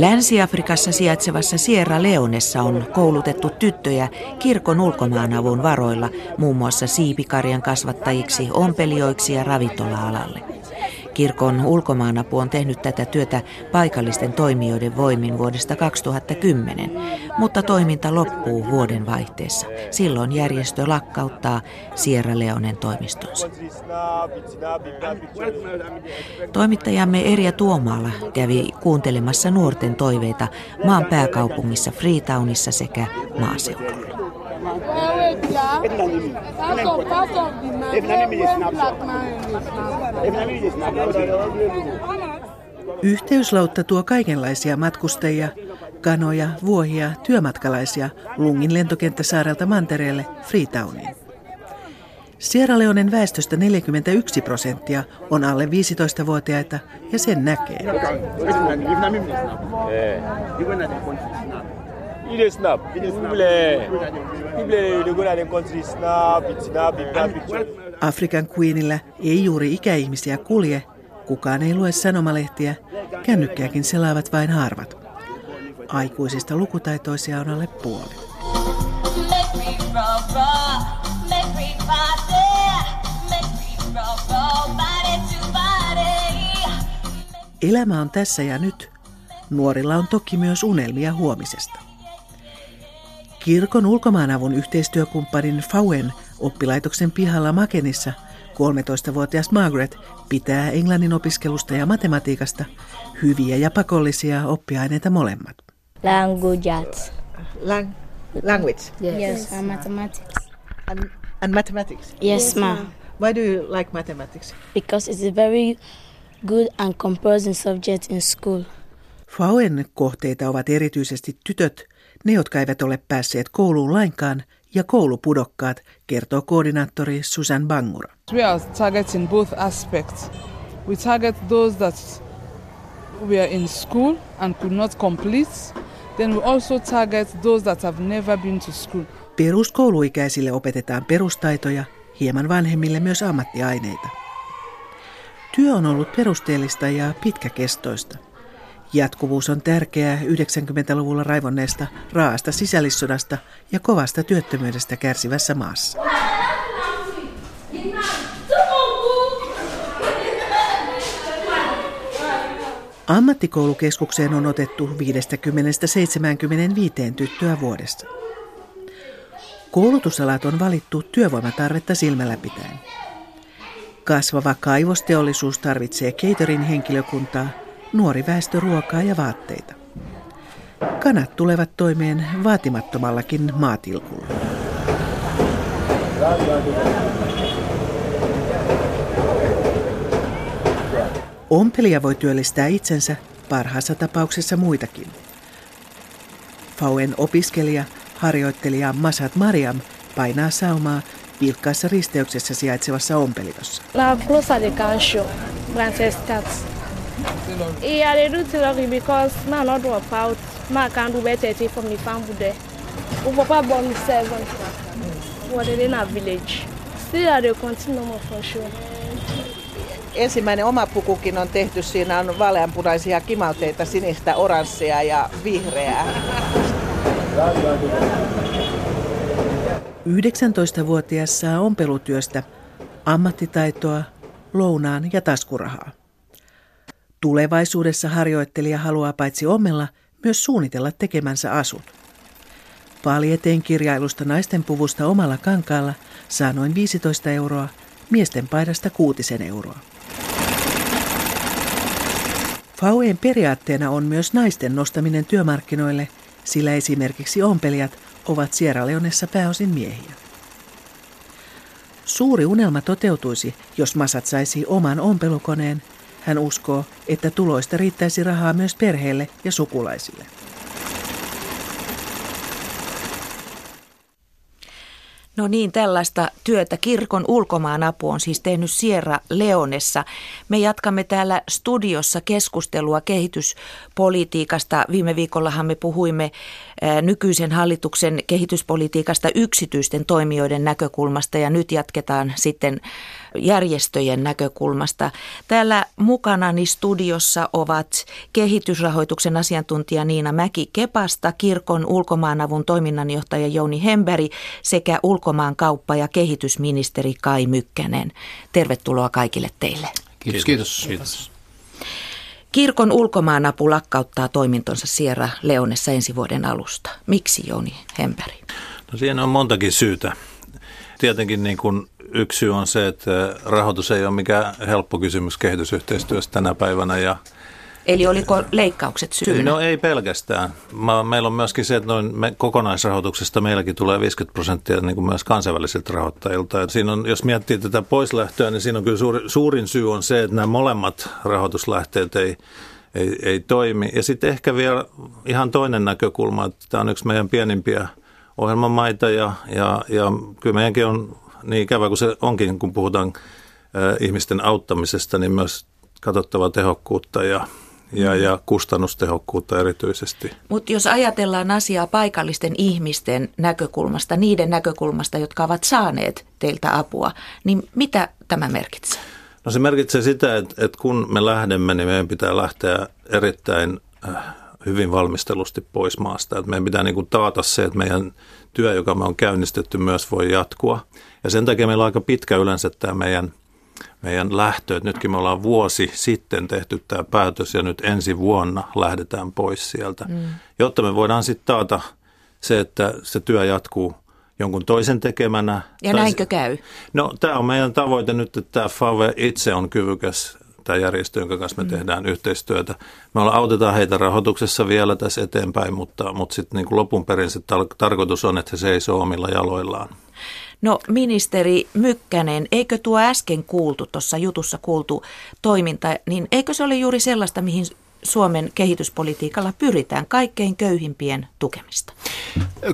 Länsi-Afrikassa sijaitsevassa Sierra Leonessa on koulutettu tyttöjä kirkon ulkomaanavun varoilla muun muassa siipikarjan kasvattajiksi, ompelijoiksi ja ravintola-alalle. Kirkon ulkomaanapu on tehnyt tätä työtä paikallisten toimijoiden voimin vuodesta 2010, mutta toiminta loppuu vuoden vaihteessa. Silloin järjestö lakkauttaa Sierra Leonen toimistonsa. Toimittajamme Erja Tuomaala kävi kuuntelemassa nuorten toiveita maan pääkaupungissa Freetownissa sekä maaseudulla. Yhteyslautta tuo kaikenlaisia matkustajia, kanoja, vuohia, työmatkalaisia Lungin lentokenttäsaarelta mantereelle Freetowniin. Sierra Leonen väestöstä 41 prosenttia on alle 15-vuotiaita ja sen näkee. Afrikan Queenillä ei juuri ikäihmisiä kulje, kukaan ei lue sanomalehtiä, kännykkääkin selaavat vain harvat. Aikuisista lukutaitoisia on alle puoli. Elämä on tässä ja nyt. Nuorilla on toki myös unelmia huomisesta. Kirkon ulkomaanavun yhteistyökumppanin Fauen oppilaitoksen pihalla Makenissa 13-vuotias Margaret pitää englannin opiskelusta ja matematiikasta hyviä ja pakollisia oppiaineita molemmat. Languages. Lang- language? Yes, yes and mathematics. And, and mathematics? Yes, ma. Why do you like mathematics? Because it's a very good and composing subject in school. Fauen kohteita ovat erityisesti tytöt, ne jotka eivät ole päässeet kouluun lainkaan ja koulupudokkaat, kertoo koordinaattori Susan Bangura. We are targeting both aspects. We target those that were in school and could not complete. Then we also target those that have never been to school. Peruskouluikäisille opetetaan perustaitoja, hieman vanhemmille myös ammattiaineita. Työ on ollut perusteellista ja pitkäkestoista. Jatkuvuus on tärkeää 90-luvulla raivonneesta raasta sisällissodasta ja kovasta työttömyydestä kärsivässä maassa. Ammattikoulukeskukseen on otettu 50-75 tyttöä vuodessa. Koulutusalat on valittu työvoimatarvetta silmällä pitäen. Kasvava kaivosteollisuus tarvitsee caterin henkilökuntaa, nuori väestö ruokaa ja vaatteita. Kanat tulevat toimeen vaatimattomallakin maatilkulla. Ompelija voi työllistää itsensä, parhaassa tapauksessa muitakin. Fauen opiskelija, harjoittelija Masat Mariam painaa saumaa vilkkaassa risteyksessä sijaitsevassa ompelijossa. La Yeah, they do theory because man not drop out. Man can do better from the farm there. Oh, papa born seven. What they in a village. Still they continue for sure. Ensimmäinen oma pukukin on tehty. Siinä on vaaleanpunaisia kimalteita, sinistä, oranssia ja vihreää. 19-vuotias saa ompelutyöstä ammattitaitoa, lounaan ja taskurahaa. Tulevaisuudessa harjoittelija haluaa paitsi ommella, myös suunnitella tekemänsä asut. Paljeteen kirjailusta naisten puvusta omalla kankaalla saa noin 15 euroa, miesten paidasta kuutisen euroa. Fauen periaatteena on myös naisten nostaminen työmarkkinoille, sillä esimerkiksi ompelijat ovat Sierra Leonessa pääosin miehiä. Suuri unelma toteutuisi, jos Masat saisi oman ompelukoneen. Hän uskoo, että tuloista riittäisi rahaa myös perheelle ja sukulaisille. No niin, tällaista työtä kirkon ulkomaanapu on siis tehnyt Sierra Leonessa. Me jatkamme täällä studiossa keskustelua kehityspolitiikasta. Viime viikollahan me puhuimme nykyisen hallituksen kehityspolitiikasta yksityisten toimijoiden näkökulmasta ja nyt jatketaan sitten järjestöjen näkökulmasta. Täällä mukanani studiossa ovat kehitysrahoituksen asiantuntija Niina Mäki Kepasta, kirkon ulkomaanavun toiminnanjohtaja Jouni Hemberi sekä ulkomaankauppa- ja kehitysministeri Kai Mykkänen. Tervetuloa kaikille teille. Kiitos. Kiitos. Kiitos. Kirkon ulkomaanapu lakkauttaa toimintonsa Sierra Leonessa ensi vuoden alusta. Miksi Jouni Hemberi? No siinä on montakin syytä. Tietenkin niin kuin yksi syy on se, että rahoitus ei ole mikään helppo kysymys kehitysyhteistyössä tänä päivänä ja Eli oliko leikkaukset syynä? No ei pelkästään. Meillä on myöskin se, että noin me, kokonaisrahoituksesta meilläkin tulee 50 prosenttia niin kuin myös kansainvälisiltä rahoittajilta. Et siinä on, jos miettii tätä poislähtöä, niin siinä on kyllä suuri, suurin syy on se, että nämä molemmat rahoituslähteet ei, ei, ei toimi. Ja sitten ehkä vielä ihan toinen näkökulma, että tämä on yksi meidän pienimpiä ohjelmamaita ja, ja, ja kyllä meidänkin on niin ikävä kuin se onkin, kun puhutaan ihmisten auttamisesta, niin myös katsottava tehokkuutta ja, ja, ja kustannustehokkuutta erityisesti. Mutta jos ajatellaan asiaa paikallisten ihmisten näkökulmasta, niiden näkökulmasta, jotka ovat saaneet teiltä apua, niin mitä tämä merkitsee? No se merkitsee sitä, että, että kun me lähdemme, niin meidän pitää lähteä erittäin äh, hyvin valmistelusti pois maasta. Että meidän pitää niin kuin taata se, että meidän työ, joka me on käynnistetty, myös voi jatkua. Ja sen takia meillä on aika pitkä yleensä tämä meidän, meidän lähtö. Että nytkin me ollaan vuosi sitten tehty tämä päätös ja nyt ensi vuonna lähdetään pois sieltä. Mm. Jotta me voidaan sitten taata se, että se työ jatkuu jonkun toisen tekemänä. Ja näinkö käy? No tämä on meidän tavoite nyt, että tämä FAVE itse on kyvykäs tämä järjestö, jonka kanssa me mm. tehdään yhteistyötä. Me autetaan heitä rahoituksessa vielä tässä eteenpäin, mutta, mutta sitten niin lopun perin se tar- tarkoitus on, että he seisoo omilla jaloillaan. No ministeri Mykkänen, eikö tuo äsken kuultu, tuossa jutussa kuultu toiminta, niin eikö se ole juuri sellaista, mihin Suomen kehityspolitiikalla pyritään kaikkein köyhimpien tukemista?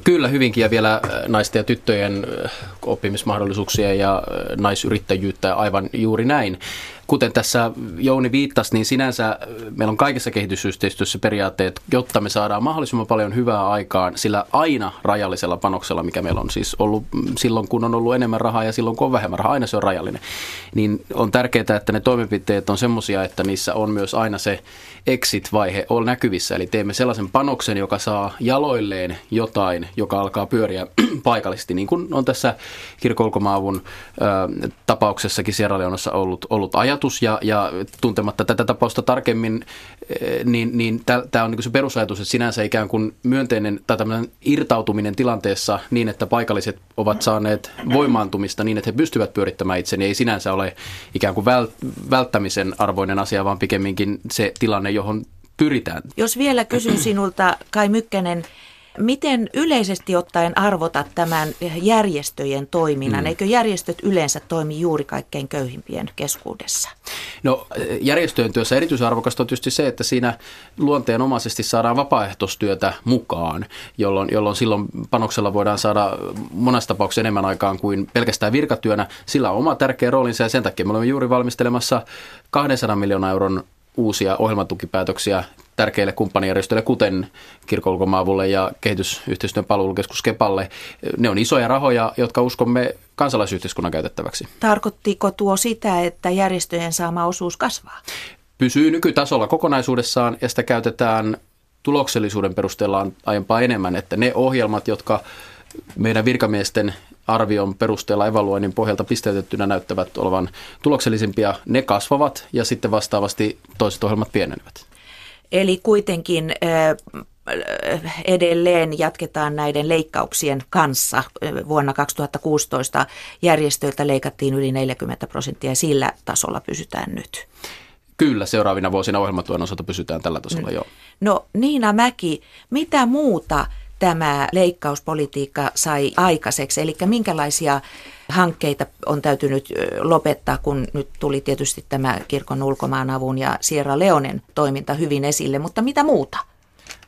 Kyllä hyvinkin ja vielä äh, naisten ja tyttöjen äh, oppimismahdollisuuksia ja äh, naisyrittäjyyttä aivan juuri näin. Kuten tässä Jouni viittasi, niin sinänsä meillä on kaikessa kehitysyhteistyössä periaatteet, jotta me saadaan mahdollisimman paljon hyvää aikaan sillä aina rajallisella panoksella, mikä meillä on siis ollut silloin, kun on ollut enemmän rahaa ja silloin, kun on vähemmän rahaa, aina se on rajallinen. Niin on tärkeää, että ne toimenpiteet on semmoisia, että niissä on myös aina se exit-vaihe on näkyvissä. Eli teemme sellaisen panoksen, joka saa jaloilleen jotain, joka alkaa pyöriä paikallisesti, niin kuin on tässä kirkolkomaavun tapauksessakin Sierra Leonossa ollut, ollut ajatus. Ja, ja tuntematta tätä tapausta tarkemmin, niin, niin tämä on niin se perusajatus, että sinänsä ikään kuin myönteinen tai tämmöinen irtautuminen tilanteessa niin, että paikalliset ovat saaneet voimaantumista niin, että he pystyvät pyörittämään itse, niin ei sinänsä ole ikään kuin välttämisen arvoinen asia, vaan pikemminkin se tilanne, johon pyritään. Jos vielä kysyn sinulta, Kai Mykkänen, Miten yleisesti ottaen arvotat tämän järjestöjen toiminnan? Mm. Eikö järjestöt yleensä toimi juuri kaikkein köyhimpien keskuudessa? No järjestöjen työssä erityisarvokasta on tietysti se, että siinä luonteenomaisesti saadaan vapaaehtoistyötä mukaan, jolloin, jolloin silloin panoksella voidaan saada monessa tapauksessa enemmän aikaan kuin pelkästään virkatyönä. Sillä on oma tärkeä roolinsa ja sen takia me olemme juuri valmistelemassa 200 miljoonaa euron uusia ohjelmatukipäätöksiä tärkeille kumppanijärjestöille, kuten kirkolkomaavulle ja kehitysyhteistyön palvelukeskus Kepalle. Ne on isoja rahoja, jotka uskomme kansalaisyhteiskunnan käytettäväksi. Tarkoittiko tuo sitä, että järjestöjen saama osuus kasvaa? Pysyy nykytasolla kokonaisuudessaan ja sitä käytetään tuloksellisuuden perusteella aiempaa enemmän, että ne ohjelmat, jotka meidän virkamiesten arvion perusteella evaluoinnin pohjalta pisteytettynä näyttävät olevan tuloksellisimpia, ne kasvavat ja sitten vastaavasti toiset ohjelmat pienenevät. Eli kuitenkin edelleen jatketaan näiden leikkauksien kanssa. Vuonna 2016 järjestöiltä leikattiin yli 40 prosenttia ja sillä tasolla pysytään nyt. Kyllä, seuraavina vuosina ohjelmatuen osalta pysytään tällä tasolla, mm. joo. No Niina Mäki, mitä muuta tämä leikkauspolitiikka sai aikaiseksi? Eli minkälaisia hankkeita on täytynyt lopettaa, kun nyt tuli tietysti tämä kirkon ulkomaanavun ja Sierra Leonen toiminta hyvin esille, mutta mitä muuta?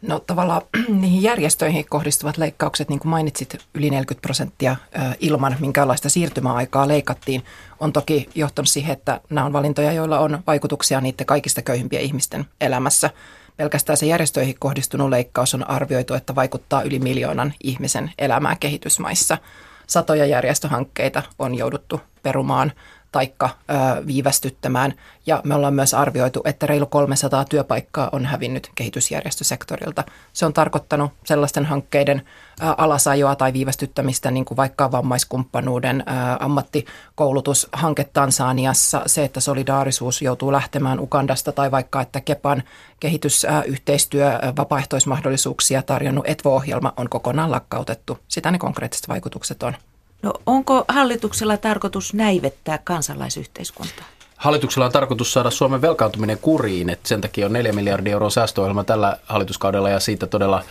No tavallaan niihin järjestöihin kohdistuvat leikkaukset, niin kuin mainitsit, yli 40 prosenttia ilman minkäänlaista siirtymäaikaa leikattiin, on toki johtanut siihen, että nämä on valintoja, joilla on vaikutuksia niiden kaikista köyhimpien ihmisten elämässä Pelkästään se järjestöihin kohdistunut leikkaus on arvioitu, että vaikuttaa yli miljoonan ihmisen elämään kehitysmaissa. Satoja järjestöhankkeita on jouduttu perumaan taikka ö, viivästyttämään. Ja me ollaan myös arvioitu, että reilu 300 työpaikkaa on hävinnyt kehitysjärjestösektorilta. Se on tarkoittanut sellaisten hankkeiden ö, alasajoa tai viivästyttämistä, niin kuin vaikka vammaiskumppanuuden ö, ammattikoulutushanke Tansaniassa, se, että solidaarisuus joutuu lähtemään Ukandasta tai vaikka, että Kepan kehitysyhteistyö, vapaaehtoismahdollisuuksia tarjonnut ETVO-ohjelma on kokonaan lakkautettu. Sitä ne konkreettiset vaikutukset on. No onko hallituksella tarkoitus näivettää kansalaisyhteiskuntaa? Hallituksella on tarkoitus saada Suomen velkaantuminen kuriin, että sen takia on 4 miljardia euroa säästöohjelma tällä hallituskaudella ja siitä todella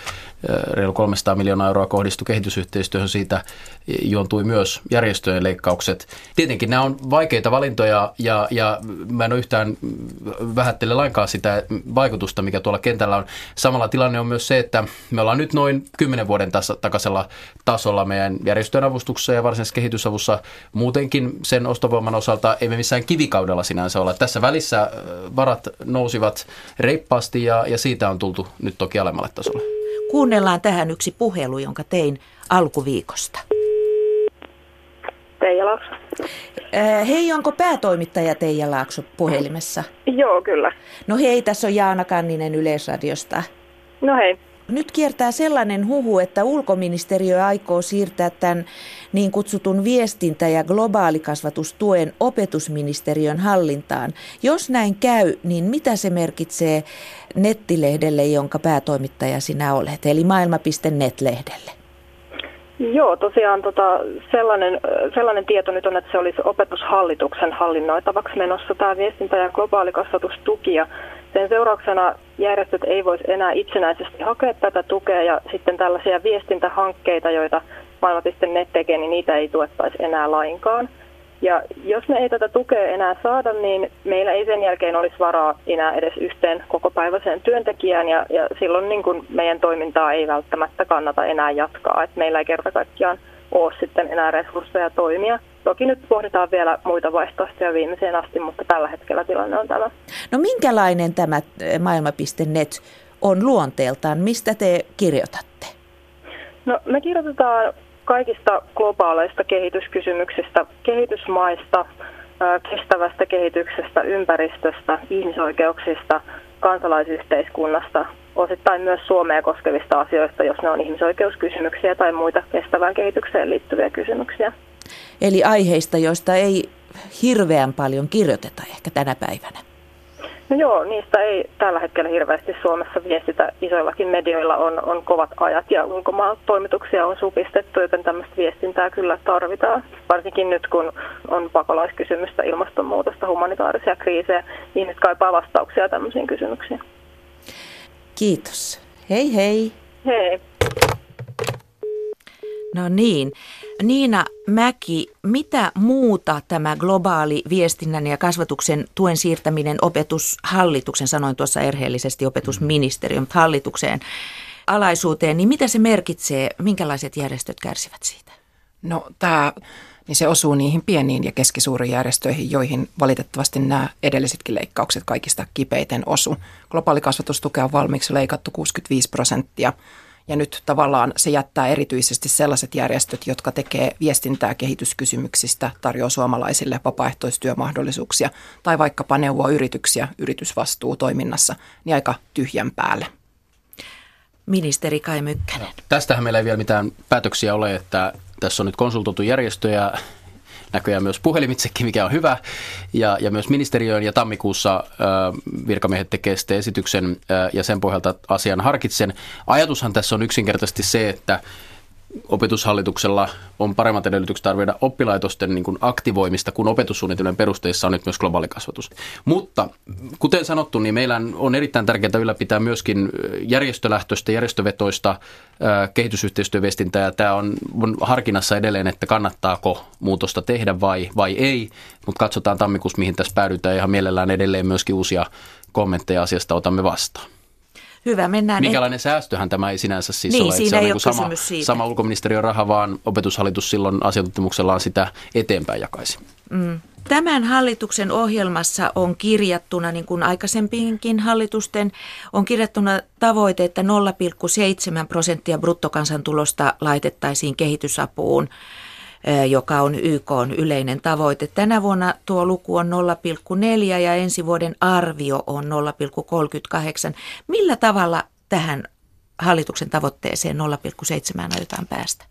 reilu 300 miljoonaa euroa kohdistui kehitysyhteistyöhön. Siitä juontui myös järjestöjen leikkaukset. Tietenkin nämä on vaikeita valintoja ja, ja mä en ole yhtään vähättele lainkaan sitä vaikutusta, mikä tuolla kentällä on. Samalla tilanne on myös se, että me ollaan nyt noin 10 vuoden tas- takaisella tasolla meidän järjestöjen avustuksessa ja varsinaisessa kehitysavussa muutenkin sen ostovoiman osalta emme missään kivikaudella sinänsä olla. Tässä välissä varat nousivat reippaasti ja, ja siitä on tultu nyt toki alemmalle tasolle. Kuunnellaan tähän yksi puhelu, jonka tein alkuviikosta. Teija Laakso. Äh, hei, onko päätoimittaja Teija Laakso puhelimessa? Joo, kyllä. No hei, tässä on Jaana Kanninen Yleisradiosta. No hei. Nyt kiertää sellainen huhu, että ulkoministeriö aikoo siirtää tämän niin kutsutun viestintä- ja globaalikasvatustuen opetusministeriön hallintaan. Jos näin käy, niin mitä se merkitsee nettilehdelle, jonka päätoimittaja sinä olet, eli maailma.net-lehdelle? Joo, tosiaan tota, sellainen, sellainen tieto nyt on, että se olisi opetushallituksen hallinnoitavaksi menossa tämä viestintä- ja globaalikasvatustuki. Ja sen seurauksena järjestöt ei voisi enää itsenäisesti hakea tätä tukea ja sitten tällaisia viestintähankkeita, joita maailma.net tekee, niin niitä ei tuettaisi enää lainkaan. Ja jos me ei tätä tukea enää saada, niin meillä ei sen jälkeen olisi varaa enää edes yhteen kokopäiväiseen työntekijään ja, ja silloin niin kuin meidän toimintaa ei välttämättä kannata enää jatkaa. Et meillä ei kerta kaikkiaan ole sitten enää resursseja toimia. Toki nyt pohditaan vielä muita vaihtoehtoja viimeiseen asti, mutta tällä hetkellä tilanne on tämä. No minkälainen tämä eh, maailma.net on luonteeltaan? Mistä te kirjoitatte? No me kirjoitetaan kaikista globaaleista kehityskysymyksistä, kehitysmaista, kestävästä kehityksestä, ympäristöstä, ihmisoikeuksista, kansalaisyhteiskunnasta, osittain myös Suomea koskevista asioista, jos ne on ihmisoikeuskysymyksiä tai muita kestävään kehitykseen liittyviä kysymyksiä. Eli aiheista, joista ei hirveän paljon kirjoiteta ehkä tänä päivänä. No joo, niistä ei tällä hetkellä hirveästi Suomessa viestitä. Isoillakin medioilla on, on kovat ajat ja ulkomaan toimituksia on supistettu, joten tämmöistä viestintää kyllä tarvitaan. Varsinkin nyt, kun on pakolaiskysymystä, ilmastonmuutosta, humanitaarisia kriisejä, ihmiset kaipaa vastauksia tämmöisiin kysymyksiin. Kiitos. Hei hei. Hei. No niin. Niina Mäki, mitä muuta tämä globaali viestinnän ja kasvatuksen tuen siirtäminen opetushallituksen, sanoin tuossa erheellisesti opetusministeriön hallitukseen alaisuuteen, niin mitä se merkitsee, minkälaiset järjestöt kärsivät siitä? No tämä niin se osuu niihin pieniin ja keskisuuriin järjestöihin, joihin valitettavasti nämä edellisetkin leikkaukset kaikista kipeiten osu. Globaali kasvatustukea on valmiiksi leikattu 65 prosenttia ja nyt tavallaan se jättää erityisesti sellaiset järjestöt, jotka tekee viestintää kehityskysymyksistä, tarjoaa suomalaisille vapaaehtoistyömahdollisuuksia tai vaikkapa neuvoa yrityksiä yritysvastuutoiminnassa, niin aika tyhjän päälle. Ministeri Kai Mykkänen. No, tästähän meillä ei vielä mitään päätöksiä ole, että tässä on nyt konsultoitu järjestöjä näköjään myös puhelimitsekin, mikä on hyvä. Ja, ja myös ministeriöön ja tammikuussa äh, virkamiehet tekee sitten esityksen äh, ja sen pohjalta asian harkitsen. Ajatushan tässä on yksinkertaisesti se, että opetushallituksella on paremmat edellytykset arvioida oppilaitosten niin kuin aktivoimista, kun opetussuunnitelmien perusteissa on nyt myös globaali kasvatus. Mutta kuten sanottu, niin meillä on erittäin tärkeää ylläpitää myöskin järjestölähtöistä, järjestövetoista kehitysyhteistyöviestintää. Ja tämä on, on harkinnassa edelleen, että kannattaako muutosta tehdä vai, vai ei, mutta katsotaan tammikuussa, mihin tässä päädytään. Ihan mielellään edelleen myöskin uusia kommentteja asiasta otamme vastaan. Hyvä, mennään. Minkälainen et... säästöhän tämä ei sinänsä siis niin, ole. Siinä se ei on ole niin sama, siitä. sama ulkoministeriön raha, vaan opetushallitus silloin asiantuntemuksellaan sitä eteenpäin jakaisi. Mm. Tämän hallituksen ohjelmassa on kirjattuna, niin kuin aikaisempiinkin hallitusten, on kirjattuna tavoite, että 0,7 prosenttia bruttokansantulosta laitettaisiin kehitysapuun joka on YK on yleinen tavoite. Tänä vuonna tuo luku on 0,4 ja ensi vuoden arvio on 0,38. Millä tavalla tähän hallituksen tavoitteeseen 0,7 aiotaan päästä?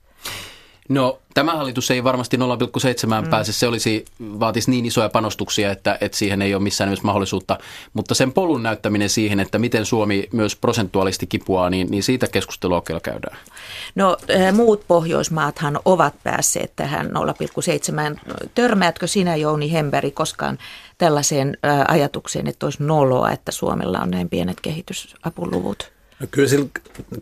No tämä hallitus ei varmasti 0,7 mm. pääse, se olisi, vaatisi niin isoja panostuksia, että, että siihen ei ole missään nimessä mahdollisuutta. Mutta sen polun näyttäminen siihen, että miten Suomi myös prosentuaalisesti kipuaa, niin, niin siitä keskustelua kyllä käydään. No muut Pohjoismaathan ovat päässeet tähän 0,7. Törmäätkö sinä Jouni Hemberi koskaan tällaiseen ajatukseen, että olisi noloa, että Suomella on näin pienet kehitysapuluvut? No kyllä, sillä,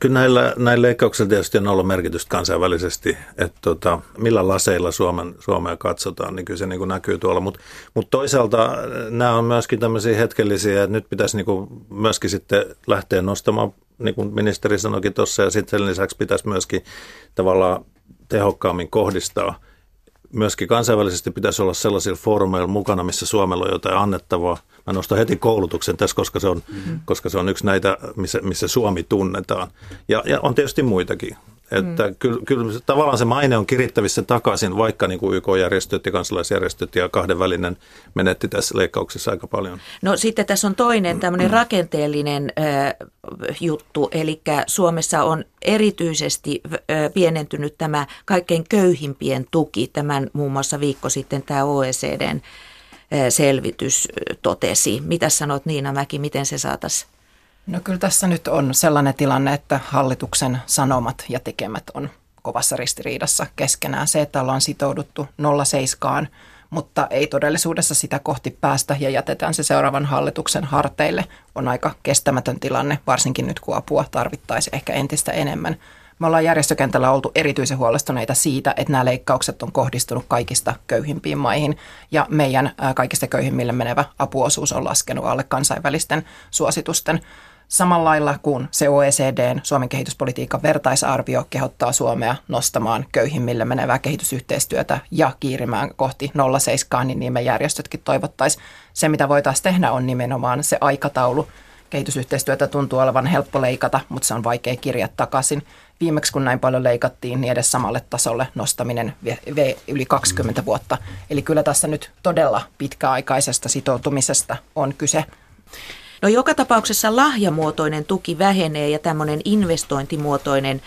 kyllä näillä, näillä leikkauksilla tietysti on ollut merkitystä kansainvälisesti, että tota, millä laseilla Suomen, Suomea katsotaan, niin kyllä se niin kuin näkyy tuolla. Mutta mut toisaalta nämä on myöskin tämmöisiä hetkellisiä, että nyt pitäisi niin kuin myöskin sitten lähteä nostamaan, niin kuin ministeri sanoikin tuossa, ja sitten sen lisäksi pitäisi myöskin tavallaan tehokkaammin kohdistaa – myöskin kansainvälisesti pitäisi olla sellaisilla foorumeilla mukana, missä Suomella on jotain annettavaa. Mä nostan heti koulutuksen tässä, koska se on, mm-hmm. koska se on yksi näitä, missä, missä Suomi tunnetaan. Ja, ja on tietysti muitakin. Että mm. kyllä, kyllä tavallaan se maine on kirittävissä takaisin, vaikka niin kuin YK-järjestöt ja kansalaisjärjestöt ja kahdenvälinen menetti tässä leikkauksessa aika paljon. No sitten tässä on toinen tämmöinen rakenteellinen äh, juttu, eli Suomessa on erityisesti pienentynyt tämä kaikkein köyhimpien tuki. Tämän muun muassa viikko sitten tämä OECDn selvitys totesi. Mitä sanot Niina Mäki, miten se saataisiin No kyllä tässä nyt on sellainen tilanne, että hallituksen sanomat ja tekemät on kovassa ristiriidassa keskenään. Se, että ollaan sitouduttu 07, mutta ei todellisuudessa sitä kohti päästä ja jätetään se seuraavan hallituksen harteille, on aika kestämätön tilanne, varsinkin nyt kun apua tarvittaisiin ehkä entistä enemmän. Me ollaan järjestökentällä oltu erityisen huolestuneita siitä, että nämä leikkaukset on kohdistunut kaikista köyhimpiin maihin ja meidän kaikista köyhimmille menevä apuosuus on laskenut alle kansainvälisten suositusten. Samalla lailla kuin se OECDn Suomen kehityspolitiikan vertaisarvio kehottaa Suomea nostamaan köyhimmille menevää kehitysyhteistyötä ja kiirimään kohti 0,7, niin, me järjestötkin toivottaisiin. Se, mitä voitaisiin tehdä, on nimenomaan se aikataulu. Kehitysyhteistyötä tuntuu olevan helppo leikata, mutta se on vaikea kirjaa takaisin. Viimeksi kun näin paljon leikattiin, niin edes samalle tasolle nostaminen vei yli 20 vuotta. Eli kyllä tässä nyt todella pitkäaikaisesta sitoutumisesta on kyse. No joka tapauksessa lahjamuotoinen tuki vähenee ja tämmöinen investointimuotoinen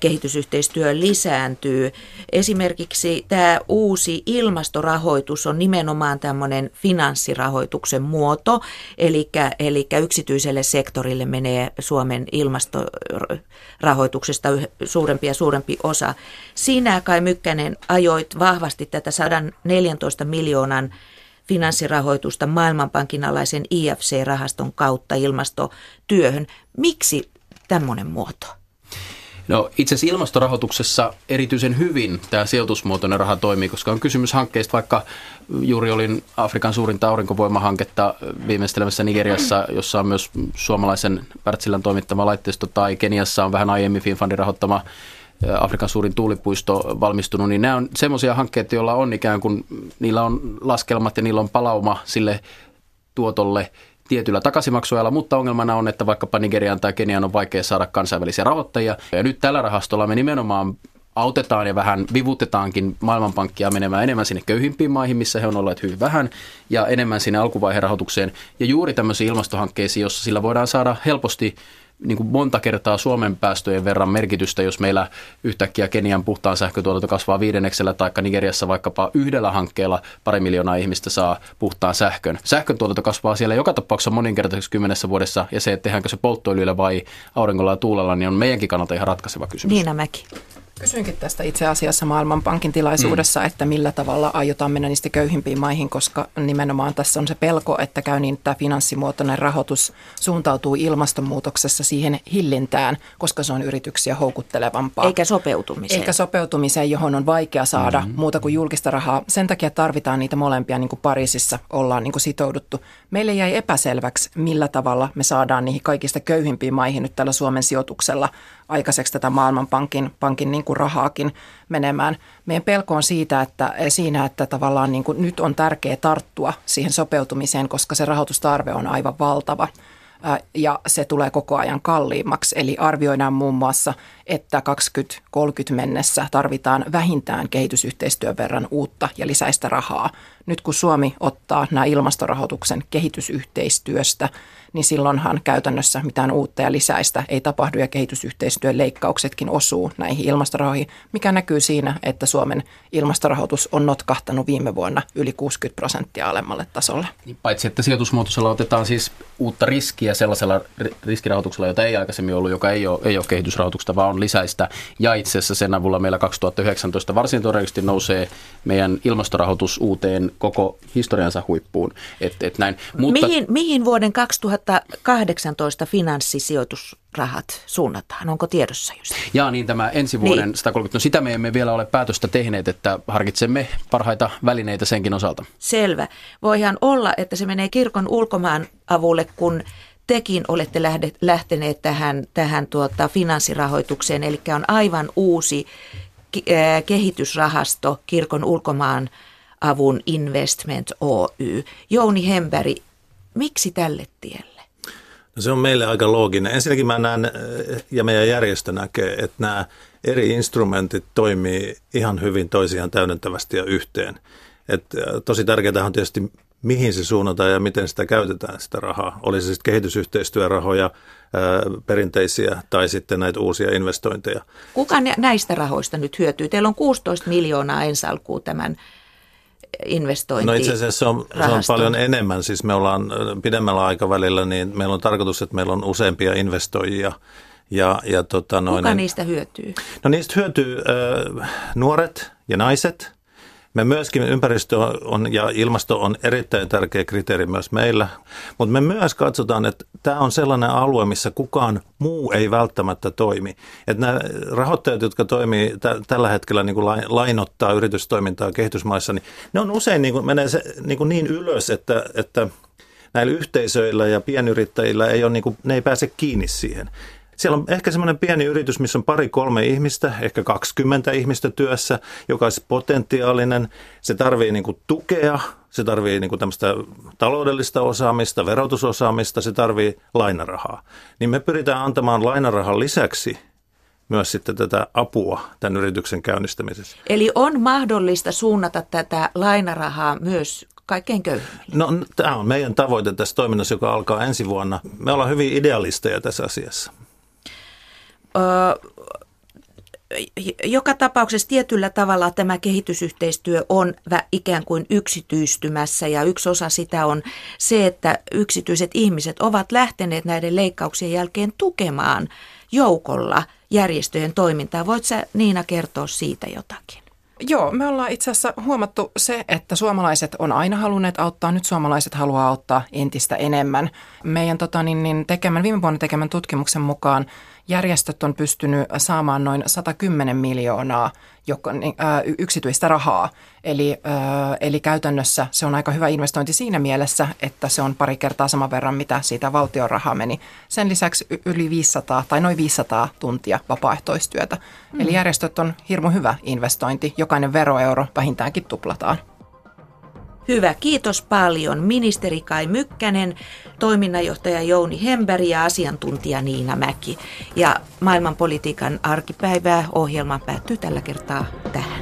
kehitysyhteistyö lisääntyy. Esimerkiksi tämä uusi ilmastorahoitus on nimenomaan tämmöinen finanssirahoituksen muoto, eli, eli yksityiselle sektorille menee Suomen ilmastorahoituksesta suurempi ja suurempi osa. Sinä Kai Mykkänen ajoit vahvasti tätä 114 miljoonan finanssirahoitusta Maailmanpankin alaisen IFC-rahaston kautta ilmastotyöhön. Miksi tämmöinen muoto? No itse asiassa ilmastorahoituksessa erityisen hyvin tämä sijoitusmuotoinen raha toimii, koska on kysymys hankkeista, vaikka juuri olin Afrikan suurinta aurinkovoimahanketta viimeistelemässä Nigeriassa, jossa on myös suomalaisen Pärtsilän toimittama laitteisto, tai Keniassa on vähän aiemmin FinFundin rahoittama Afrikan suurin tuulipuisto valmistunut, niin nämä on semmoisia hankkeita, joilla on ikään kuin, niillä on laskelmat ja niillä on palauma sille tuotolle tietyllä takaisinmaksuajalla, mutta ongelmana on, että vaikkapa Nigerian tai Kenian on vaikea saada kansainvälisiä rahoittajia. Ja nyt tällä rahastolla me nimenomaan autetaan ja vähän vivutetaankin Maailmanpankkia menemään enemmän sinne köyhimpiin maihin, missä he on olleet hyvin vähän, ja enemmän sinne alkuvaiheen rahoitukseen. Ja juuri tämmöisiin ilmastohankkeisiin, jossa sillä voidaan saada helposti niin kuin monta kertaa Suomen päästöjen verran merkitystä, jos meillä yhtäkkiä Kenian puhtaan sähkötuotanto kasvaa viidenneksellä, tai Nigeriassa vaikkapa yhdellä hankkeella pari miljoonaa ihmistä saa puhtaan sähkön. Sähkön tuotanto kasvaa siellä joka tapauksessa moninkertaisesti kymmenessä vuodessa, ja se, että tehdäänkö se polttoöljyllä vai auringolla ja tuulella, niin on meidänkin kannalta ihan ratkaiseva kysymys. Niina Mäki. Kysyinkin tästä itse asiassa Maailmanpankin tilaisuudessa, mm. että millä tavalla aiotaan mennä niistä köyhimpiin maihin, koska nimenomaan tässä on se pelko, että käy niin, että tämä finanssimuotoinen rahoitus suuntautuu ilmastonmuutoksessa siihen hillintään, koska se on yrityksiä houkuttelevampaa. Eikä sopeutumiseen. Eikä sopeutumiseen, johon on vaikea saada mm. muuta kuin julkista rahaa. Sen takia tarvitaan niitä molempia, niin kuin Pariisissa ollaan niin kuin sitouduttu. Meille jäi epäselväksi, millä tavalla me saadaan niihin kaikista köyhimpiin maihin nyt tällä Suomen sijoituksella aikaiseksi tätä Maailmanpankin pankin niin kuin rahaakin menemään. Meidän pelko on siitä, että siinä, että tavallaan niin kuin nyt on tärkeää tarttua siihen sopeutumiseen, koska se rahoitustarve on aivan valtava ja se tulee koko ajan kalliimmaksi. Eli arvioidaan muun muassa, että 2030 mennessä tarvitaan vähintään kehitysyhteistyön verran uutta ja lisäistä rahaa. Nyt kun Suomi ottaa nämä ilmastorahoituksen kehitysyhteistyöstä, niin silloinhan käytännössä mitään uutta ja lisäistä ei tapahdu ja kehitysyhteistyön leikkauksetkin osuu näihin ilmastorahoihin, mikä näkyy siinä, että Suomen ilmastorahoitus on notkahtanut viime vuonna yli 60 prosenttia alemmalle tasolle. Niin paitsi että sijoitusmuotoisella otetaan siis uutta riskiä sellaisella riskirahoituksella, jota ei aikaisemmin ollut, joka ei ole, ei ole kehitysrahoituksesta, vaan on lisäistä. Ja itse asiassa sen avulla meillä 2019 varsin todennäköisesti nousee meidän ilmastorahoitus uuteen koko historiansa huippuun. Et, et näin. Mutta, mihin, mihin vuoden 2018 finanssisijoitusrahat suunnataan? Onko tiedossa just? Jaa, niin tämä ensi vuoden niin. 130. No sitä me emme vielä ole päätöstä tehneet, että harkitsemme parhaita välineitä senkin osalta. Selvä. Voihan olla, että se menee kirkon ulkomaan avulle, kun tekin olette lähteneet tähän, tähän tuota finanssirahoitukseen, eli on aivan uusi kehitysrahasto kirkon ulkomaan avun Investment Oy. Jouni Hemberg, miksi tälle tielle? No se on meille aika looginen. Ensinnäkin mä näen, ja meidän järjestö näkee, että nämä eri instrumentit toimii ihan hyvin toisiaan täydentävästi ja yhteen. Et tosi tärkeää on tietysti mihin se suunnataan ja miten sitä käytetään sitä rahaa. Oli se sitten kehitysyhteistyörahoja, perinteisiä tai sitten näitä uusia investointeja. Kuka näistä rahoista nyt hyötyy? Teillä on 16 miljoonaa ensi alkuun tämän investointi. No itse asiassa se on, se on paljon enemmän. Siis me ollaan pidemmällä aikavälillä, niin meillä on tarkoitus, että meillä on useampia investoijia. Ja, ja tota noin, Kuka niistä hyötyy? No niistä hyötyy äh, nuoret ja naiset – me myöskin ympäristö on, ja ilmasto on erittäin tärkeä kriteeri myös meillä, mutta me myös katsotaan, että tämä on sellainen alue, missä kukaan muu ei välttämättä toimi. Että nämä rahoittajat, jotka toimii t- tällä hetkellä niin kuin lainottaa yritystoimintaa kehitysmaissa, niin ne on usein niin kuin, menee se, niin, kuin niin ylös, että, että näillä yhteisöillä ja pienyrittäjillä ei ole, niin kuin, ne ei pääse kiinni siihen. Siellä on ehkä semmoinen pieni yritys, missä on pari-kolme ihmistä, ehkä 20 ihmistä työssä, joka olisi potentiaalinen. Se tarvii niin kuin tukea, se tarvii niin kuin tämmöistä taloudellista osaamista, verotusosaamista, se tarvii lainarahaa. Niin me pyritään antamaan lainarahan lisäksi myös sitten tätä apua tämän yrityksen käynnistämisessä. Eli on mahdollista suunnata tätä lainarahaa myös kaikkein köyhimmille? No tämä on meidän tavoite tässä toiminnassa, joka alkaa ensi vuonna. Me ollaan hyvin idealisteja tässä asiassa joka tapauksessa tietyllä tavalla tämä kehitysyhteistyö on ikään kuin yksityistymässä ja yksi osa sitä on se, että yksityiset ihmiset ovat lähteneet näiden leikkauksien jälkeen tukemaan joukolla järjestöjen toimintaa. Voit sä Niina kertoa siitä jotakin? Joo, me ollaan itse asiassa huomattu se, että suomalaiset on aina halunneet auttaa, nyt suomalaiset haluaa auttaa entistä enemmän. Meidän tota, niin, niin, tekemän, viime vuonna tekemän tutkimuksen mukaan järjestöt on pystynyt saamaan noin 110 miljoonaa joka, niin, ää, yksityistä rahaa. Eli, ää, eli käytännössä se on aika hyvä investointi siinä mielessä, että se on pari kertaa saman verran, mitä siitä valtion rahaa meni. Sen lisäksi yli 500 tai noin 500 tuntia vapaaehtoistyötä. Mm. Eli järjestöt on hirmu hyvä investointi. Jokainen veroeuro vähintäänkin tuplataan. Hyvä, kiitos paljon ministeri Kai Mykkänen, toiminnanjohtaja Jouni Hemberg ja asiantuntija Niina Mäki. Ja maailmanpolitiikan arkipäivää ohjelma päättyy tällä kertaa tähän.